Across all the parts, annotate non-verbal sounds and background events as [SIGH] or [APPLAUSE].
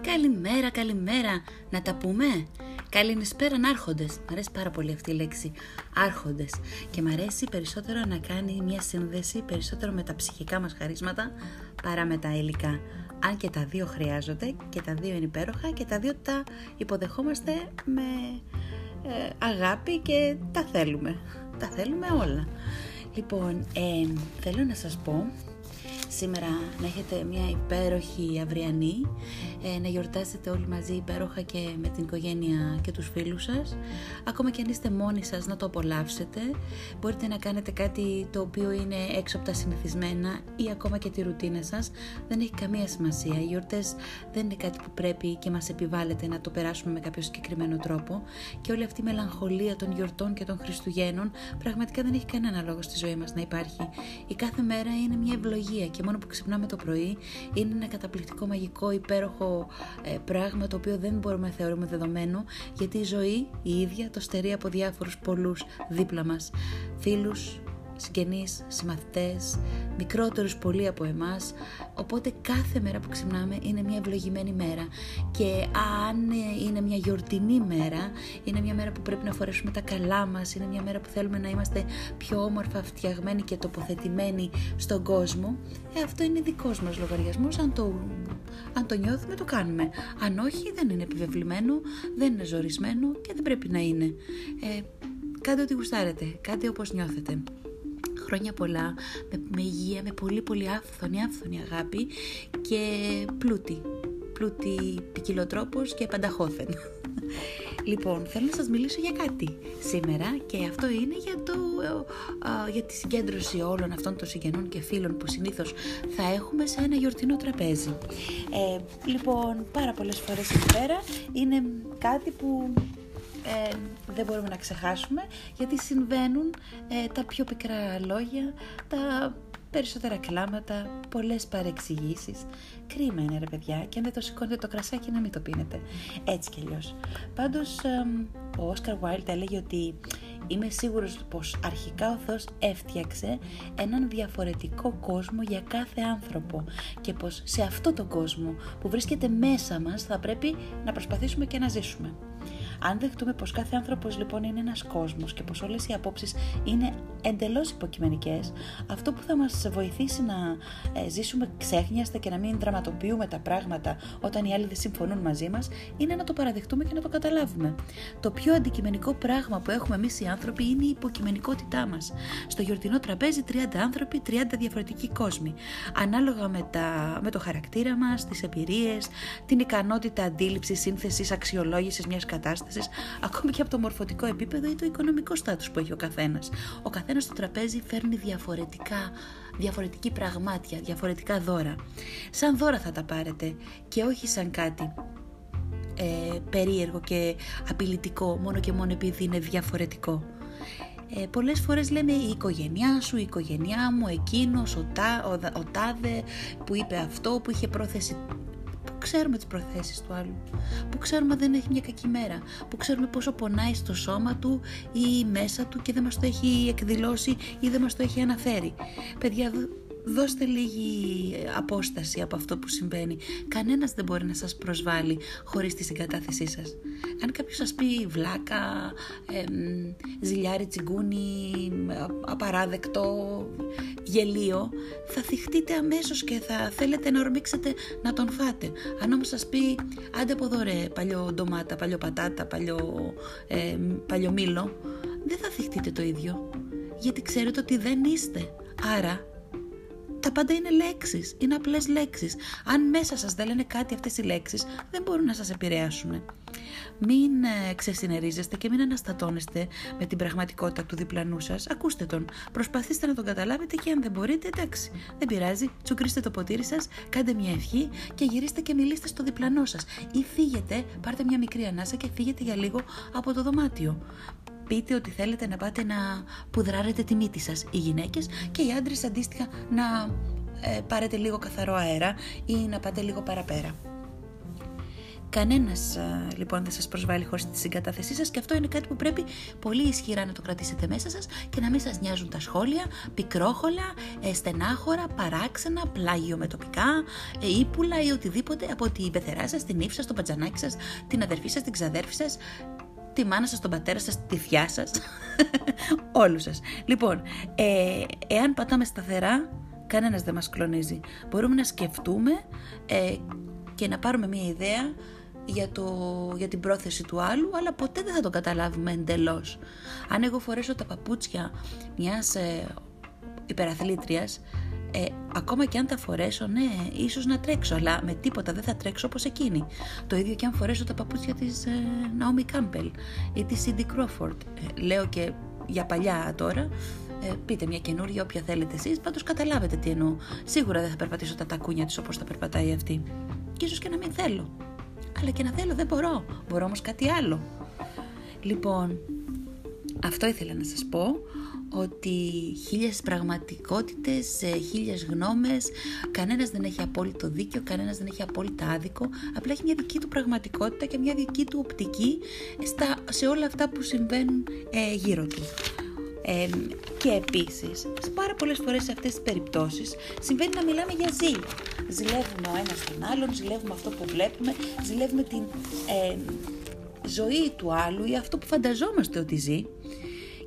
Καλημέρα, καλημέρα. Να τα πούμε. Καληνυσπέρα άρχοντες. Μ' αρέσει πάρα πολύ αυτή η λέξη. Άρχοντες. Και μ' αρέσει περισσότερο να κάνει μια σύνδεση περισσότερο με τα ψυχικά μας χαρίσματα παρά με τα υλικά. Αν και τα δύο χρειάζονται και τα δύο είναι υπέροχα και τα δύο τα υποδεχόμαστε με ε, αγάπη και τα θέλουμε. Τα θέλουμε όλα. Λοιπόν, ε, θέλω να σας πω σήμερα να έχετε μια υπέροχη αυριανή, ε, να γιορτάσετε όλοι μαζί υπέροχα και με την οικογένεια και τους φίλους σας. Ακόμα και αν είστε μόνοι σας να το απολαύσετε, μπορείτε να κάνετε κάτι το οποίο είναι έξω από τα συνηθισμένα ή ακόμα και τη ρουτίνα σας. Δεν έχει καμία σημασία. Οι γιορτές δεν είναι κάτι που πρέπει και μας επιβάλλεται να το περάσουμε με κάποιο συγκεκριμένο τρόπο και όλη αυτή η μελαγχολία των γιορτών και των Χριστουγέννων πραγματικά δεν έχει κανένα λόγο στη ζωή μας να υπάρχει. Η κάθε μέρα είναι μια ευλογία και μόνο που ξυπνάμε το πρωί είναι ένα καταπληκτικό, μαγικό, υπέροχο ε, πράγμα το οποίο δεν μπορούμε να θεωρούμε δεδομένο γιατί η ζωή η ίδια το στερεί από διάφορους πολλούς δίπλα μας. Φίλους, συγγενείς, συμμαθητές, μικρότερους πολύ από εμάς, οπότε κάθε μέρα που ξυπνάμε είναι μια ευλογημένη μέρα και αν είναι μια γιορτινή μέρα, είναι μια μέρα που πρέπει να φορέσουμε τα καλά μας, είναι μια μέρα που θέλουμε να είμαστε πιο όμορφα φτιαγμένοι και τοποθετημένοι στον κόσμο, ε, αυτό είναι δικός μας λογαριασμός, αν το, αν το νιώθουμε το κάνουμε. Αν όχι δεν είναι επιβεβλημένο, δεν είναι ζορισμένο και δεν πρέπει να είναι. Ε, κάντε ό,τι γουστάρετε, κάντε όπως νιώθετε χρόνια πολλά, με, με υγεία, με πολύ πολύ άφθονη, άφθονη αγάπη και πλούτη. Πλούτη ποικιλοτρόπος και πανταχώθεν. [LAUGHS] Λοιπόν, θέλω να σας μιλήσω για κάτι σήμερα και αυτό είναι για, το, για τη συγκέντρωση όλων αυτών των συγγενών και φίλων που συνήθως θα έχουμε σε ένα γιορτινό τραπέζι. Ε, λοιπόν, πάρα πολλές φορές εδώ πέρα είναι κάτι που ε, δεν μπορούμε να ξεχάσουμε γιατί συμβαίνουν ε, τα πιο πικρά λόγια, τα περισσότερα κλάματα, πολλές παρεξηγήσεις. Κρίμα είναι ρε παιδιά και αν δεν το σηκώνετε το κρασάκι να μην το πίνετε. Έτσι κι αλλιώς. Πάντως ο Όσκαρ Βάιλτ έλεγε ότι είμαι σίγουρος πως αρχικά ο Θεός έφτιαξε έναν διαφορετικό κόσμο για κάθε άνθρωπο και πως σε αυτό τον κόσμο που βρίσκεται μέσα μας θα πρέπει να προσπαθήσουμε και να ζήσουμε. Αν δεχτούμε πως κάθε άνθρωπος λοιπόν είναι ένας κόσμος και πως όλες οι απόψεις είναι εντελώς υποκειμενικές, αυτό που θα μας βοηθήσει να ε, ζήσουμε ξέχνιαστα και να μην δραματοποιούμε τα πράγματα όταν οι άλλοι δεν συμφωνούν μαζί μας, είναι να το παραδεχτούμε και να το καταλάβουμε. Το πιο αντικειμενικό πράγμα που έχουμε εμείς οι άνθρωποι είναι η υποκειμενικότητά μας. Στο γιορτινό τραπέζι 30 άνθρωποι, 30 διαφορετικοί κόσμοι. Ανάλογα με, τα, με το χαρακτήρα μας, τις εμπειρίες, την ικανότητα αντίληψης, σύνθεσης, αξιολόγησης μιας κατάστασης ακόμη και από το μορφωτικό επίπεδο ή το οικονομικό στάτους που έχει ο καθένας. Ο καθένας στο τραπέζι φέρνει διαφορετικά, διαφορετική πραγμάτια, διαφορετικά δώρα. Σαν δώρα θα τα πάρετε και όχι σαν κάτι ε, περίεργο και απειλητικό μόνο και μόνο επειδή είναι διαφορετικό. Ε, πολλές φορές λέμε η οικογένειά σου, η οικογένειά μου, εκείνος, ο, τα, ο, ο τάδε που είπε αυτό, που είχε πρόθεση ξέρουμε τις προθέσεις του άλλου, που ξέρουμε δεν έχει μια κακή μέρα, που ξέρουμε πόσο πονάει στο σώμα του ή μέσα του και δεν μας το έχει εκδηλώσει ή δεν μας το έχει αναφέρει. Παιδιά, δώστε λίγη απόσταση από αυτό που συμβαίνει. Κανένας δεν μπορεί να σας προσβάλλει χωρίς τη συγκατάθεσή σας. Αν κάποιος σας πει βλάκα, ε, ζηλιάρι τσιγκούνι, απαράδεκτο, γελίο, θα θυχτείτε αμέσως και θα θέλετε να ορμήξετε να τον φάτε. Αν όμως σας πει άντε από εδώ ρε, παλιό ντομάτα, παλιό πατάτα, παλιό, ε, παλιό μήλο, δεν θα θυχτείτε το ίδιο. Γιατί ξέρετε ότι δεν είστε. Άρα τα πάντα είναι λέξεις, είναι απλές λέξεις. Αν μέσα σας δεν λένε κάτι αυτές οι λέξεις, δεν μπορούν να σας επηρεάσουν. Μην ε, ξεσυνερίζεστε και μην αναστατώνεστε με την πραγματικότητα του διπλανού σας. Ακούστε τον, προσπαθήστε να τον καταλάβετε και αν δεν μπορείτε, εντάξει, δεν πειράζει, τσουκρίστε το ποτήρι σας, κάντε μια ευχή και γυρίστε και μιλήστε στο διπλανό σας. Ή φύγετε, πάρτε μια μικρή ανάσα και φύγετε για λίγο από το δωμάτιο πείτε ότι θέλετε να πάτε να πουδράρετε τη μύτη σας οι γυναίκες και οι άντρες αντίστοιχα να ε, πάρετε λίγο καθαρό αέρα ή να πάτε λίγο παραπέρα. Κανένας λοιπόν δεν σας προσβάλλει χωρίς τη συγκατάθεσή σας και αυτό είναι κάτι που πρέπει πολύ ισχυρά να το κρατήσετε μέσα σας και να μην σας νοιάζουν τα σχόλια, πικρόχολα, ε, στενάχωρα, παράξενα, πλάγιο με τοπικά, ε, ύπουλα ή οτιδήποτε από την πεθερά σας, την ύφη σας, τον πατζανάκι σας, την αδερφή σας, την ξαδέρφη σας, τη μάνα σας, τον πατέρα σας, τη θιά σας, [LAUGHS] όλους σας. Λοιπόν, ε, εάν πατάμε σταθερά, κανένας δεν μας κλονίζει. Μπορούμε να σκεφτούμε ε, και να πάρουμε μια ιδέα για, το, για την πρόθεση του άλλου, αλλά ποτέ δεν θα το καταλάβουμε εντελώς. Αν εγώ φορέσω τα παπούτσια μιας ε, υπεραθλήτριας, ε, ακόμα και αν τα φορέσω, ναι, ίσως να τρέξω, αλλά με τίποτα δεν θα τρέξω όπως εκείνη. Το ίδιο και αν φορέσω τα παπούτσια της ε, Naomi Campbell ή της Cindy Crawford. Ε, λέω και για παλιά τώρα, ε, πείτε μια καινούργια όποια θέλετε εσείς, πάντως καταλάβετε τι εννοώ. Σίγουρα δεν θα περπατήσω τα τακούνια της όπως τα περπατάει αυτή. Και ίσως και να μην θέλω. Αλλά και να θέλω δεν μπορώ. Μπορώ όμως κάτι άλλο. Λοιπόν, αυτό ήθελα να σας πω ότι χίλιες πραγματικότητες, ε, χίλιες γνώμες, κανένας δεν έχει απόλυτο δίκιο, κανένας δεν έχει απόλυτα άδικο, απλά έχει μια δική του πραγματικότητα και μια δική του οπτική στα, σε όλα αυτά που συμβαίνουν ε, γύρω του. Ε, και επίσης, σε πάρα πολλές φορές σε αυτές τις περιπτώσεις συμβαίνει να μιλάμε για ζήλια. Ζηλεύουμε ο ένας τον άλλον, ζηλεύουμε αυτό που βλέπουμε, ζηλεύουμε την ε, ζωή του άλλου ή αυτό που φανταζόμαστε ότι ζει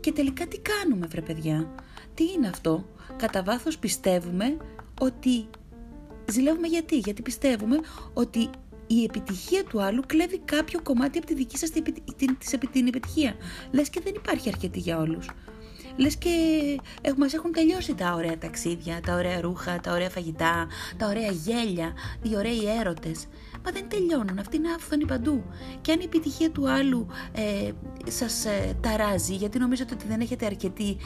και τελικά τι κάνουμε βρε παιδιά; Τι είναι αυτό; Κατά βάθος πιστεύουμε ότι... Ζηλεύουμε γιατί; Γιατί πιστεύουμε ότι η επιτυχία του άλλου κλέβει κάποιο κομμάτι από τη δική σας την, την επιτυχία. Λες και δεν υπάρχει αρκετή για όλους. Λες και μας έχουν τελειώσει τα ωραία ταξίδια, τα ωραία ρούχα, τα ωραία φαγητά, τα ωραία γέλια, οι ωραίοι έρωτες. Μα δεν τελειώνουν, αυτή είναι άφθονη παντού. Και αν η επιτυχία του άλλου ε, σας ε, ταράζει γιατί νομίζετε ότι δεν έχετε αρκετή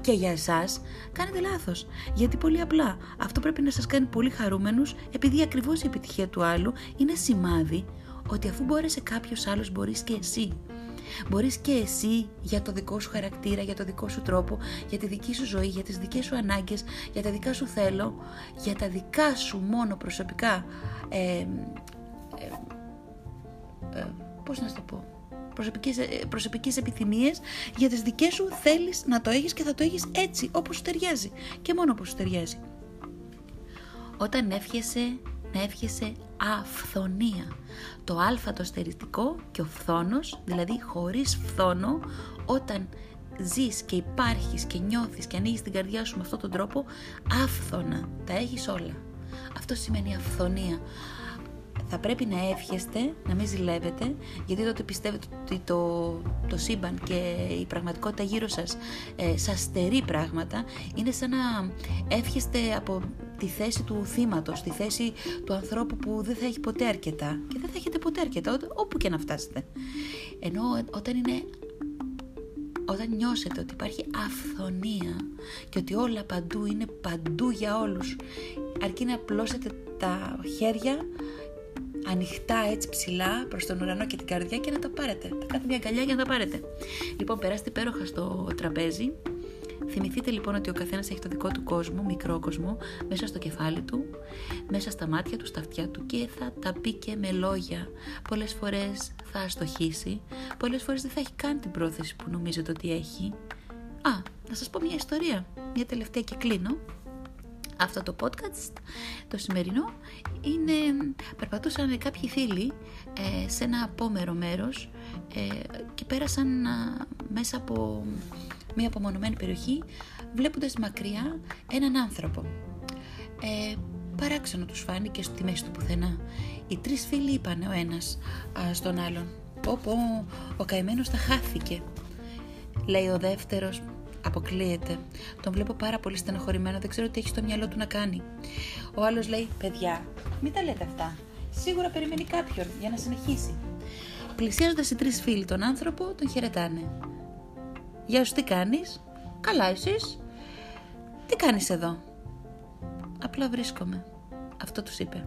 και για εσάς, κάνετε λάθος. Γιατί πολύ απλά αυτό πρέπει να σας κάνει πολύ χαρούμενους επειδή ακριβώς η επιτυχία του άλλου είναι σημάδι ότι αφού μπόρεσε κάποιος άλλος μπορείς και εσύ. Μπορείς και εσύ για το δικό σου χαρακτήρα, για το δικό σου τρόπο, για τη δική σου ζωή, για τις δικές σου ανάγκες, για τα δικά σου θέλω, για τα δικά σου μόνο προσωπικά, ε, ε, ε, πώς να το πω, προσωπικές, ε, προσωπικές επιθυμίες για τις δικές σου θέλεις να το έχεις και θα το έχεις έτσι όπως σου ταιριάζει και μόνο όπως σου ταιριάζει. Όταν εύχεσαι να εύχεσαι αφθονία. Το α το στερητικό και ο φθόνος, δηλαδή χωρίς φθόνο, όταν ζεις και υπάρχεις και νιώθεις και ανοίγεις την καρδιά σου με αυτόν τον τρόπο, άφθονα, τα έχεις όλα. Αυτό σημαίνει αυθονία θα πρέπει να εύχεστε, να μην ζηλεύετε, γιατί τότε πιστεύετε ότι το, το σύμπαν και η πραγματικότητα γύρω σας ε, σας στερεί πράγματα, είναι σαν να εύχεστε από τη θέση του θύματος, τη θέση του ανθρώπου που δεν θα έχει ποτέ αρκετά και δεν θα έχετε ποτέ αρκετά, όπου και να φτάσετε. Ενώ όταν είναι όταν νιώσετε ότι υπάρχει αυθονία και ότι όλα παντού είναι παντού για όλους αρκεί να απλώσετε τα χέρια ανοιχτά έτσι ψηλά προς τον ουρανό και την καρδιά και να τα πάρετε. Θα κάνετε μια αγκαλιά για να τα πάρετε. Λοιπόν, περάστε υπέροχα στο τραπέζι. Θυμηθείτε λοιπόν ότι ο καθένας έχει το δικό του κόσμο, μικρό κόσμο, μέσα στο κεφάλι του, μέσα στα μάτια του, στα αυτιά του και θα τα πει και με λόγια. Πολλές φορές θα αστοχήσει, πολλές φορές δεν θα έχει καν την πρόθεση που νομίζετε ότι έχει. Α, να σας πω μια ιστορία. Μια τελευταία και κλείνω αυτό το podcast, το σημερινό, είναι, περπατούσαν κάποιοι φίλοι ε, σε ένα απόμερο μέρος ε, και πέρασαν μέσα από μια απομονωμένη περιοχή βλέποντας μακριά έναν άνθρωπο. Ε, παράξενο τους φάνηκε στη μέση του πουθενά. Οι τρεις φίλοι είπαν ο ένας στον άλλον «Πω πω, ο καημένος θα χάθηκε». Λέει ο δεύτερος Αποκλείεται. Τον βλέπω πάρα πολύ στενοχωρημένο, δεν ξέρω τι έχει στο μυαλό του να κάνει. Ο άλλος λέει: Παιδιά, μην τα λέτε αυτά. Σίγουρα περιμένει κάποιον για να συνεχίσει. Πλησιάζοντας οι τρεις φίλοι τον άνθρωπο, τον χαιρετάνε. Γεια σου, τι κάνεις; Καλά, εσείς; Τι κάνεις εδώ; Απλά βρίσκομαι. Αυτό τους είπε.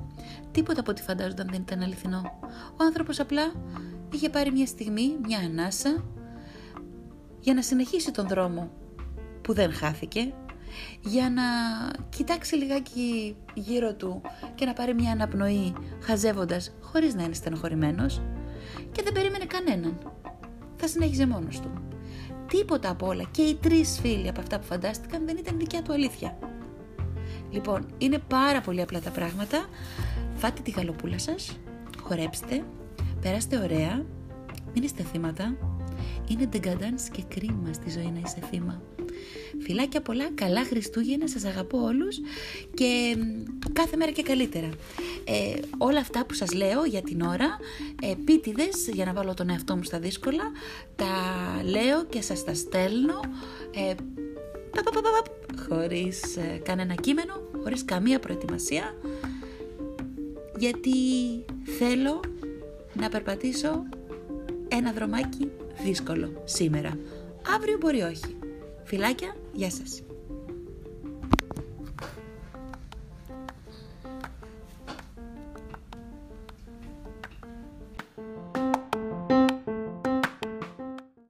Τίποτα από ό,τι φαντάζονταν δεν ήταν αληθινό. Ο άνθρωπος απλά είχε πάρει μια στιγμή, μια ανάσα, για να συνεχίσει τον δρόμο που δεν χάθηκε, για να κοιτάξει λιγάκι γύρω του και να πάρει μια αναπνοή χαζεύοντας χωρίς να είναι στενοχωρημένος και δεν περίμενε κανέναν. Θα συνέχιζε μόνος του. Τίποτα απ' όλα και οι τρεις φίλοι από αυτά που φαντάστηκαν δεν ήταν δικιά του αλήθεια. Λοιπόν, είναι πάρα πολύ απλά τα πράγματα. Φάτε τη γαλοπούλα σας, χορέψτε, περάστε ωραία, μην είστε θύματα. Είναι ντεγκαντάνς και κρίμα στη ζωή να είσαι θύμα. Φιλάκια πολλά, καλά Χριστούγεννα, σας αγαπώ όλους και κάθε μέρα και καλύτερα. Ε, όλα αυτά που σας λέω για την ώρα, επίτηδες για να βάλω τον εαυτό μου στα δύσκολα, τα λέω και σας τα στέλνω ε, χωρίς ε, κανένα κείμενο, χωρίς καμία προετοιμασία, γιατί θέλω να περπατήσω ένα δρομάκι δύσκολο σήμερα. Αύριο μπορεί όχι. Φιλάκια, γεια σας.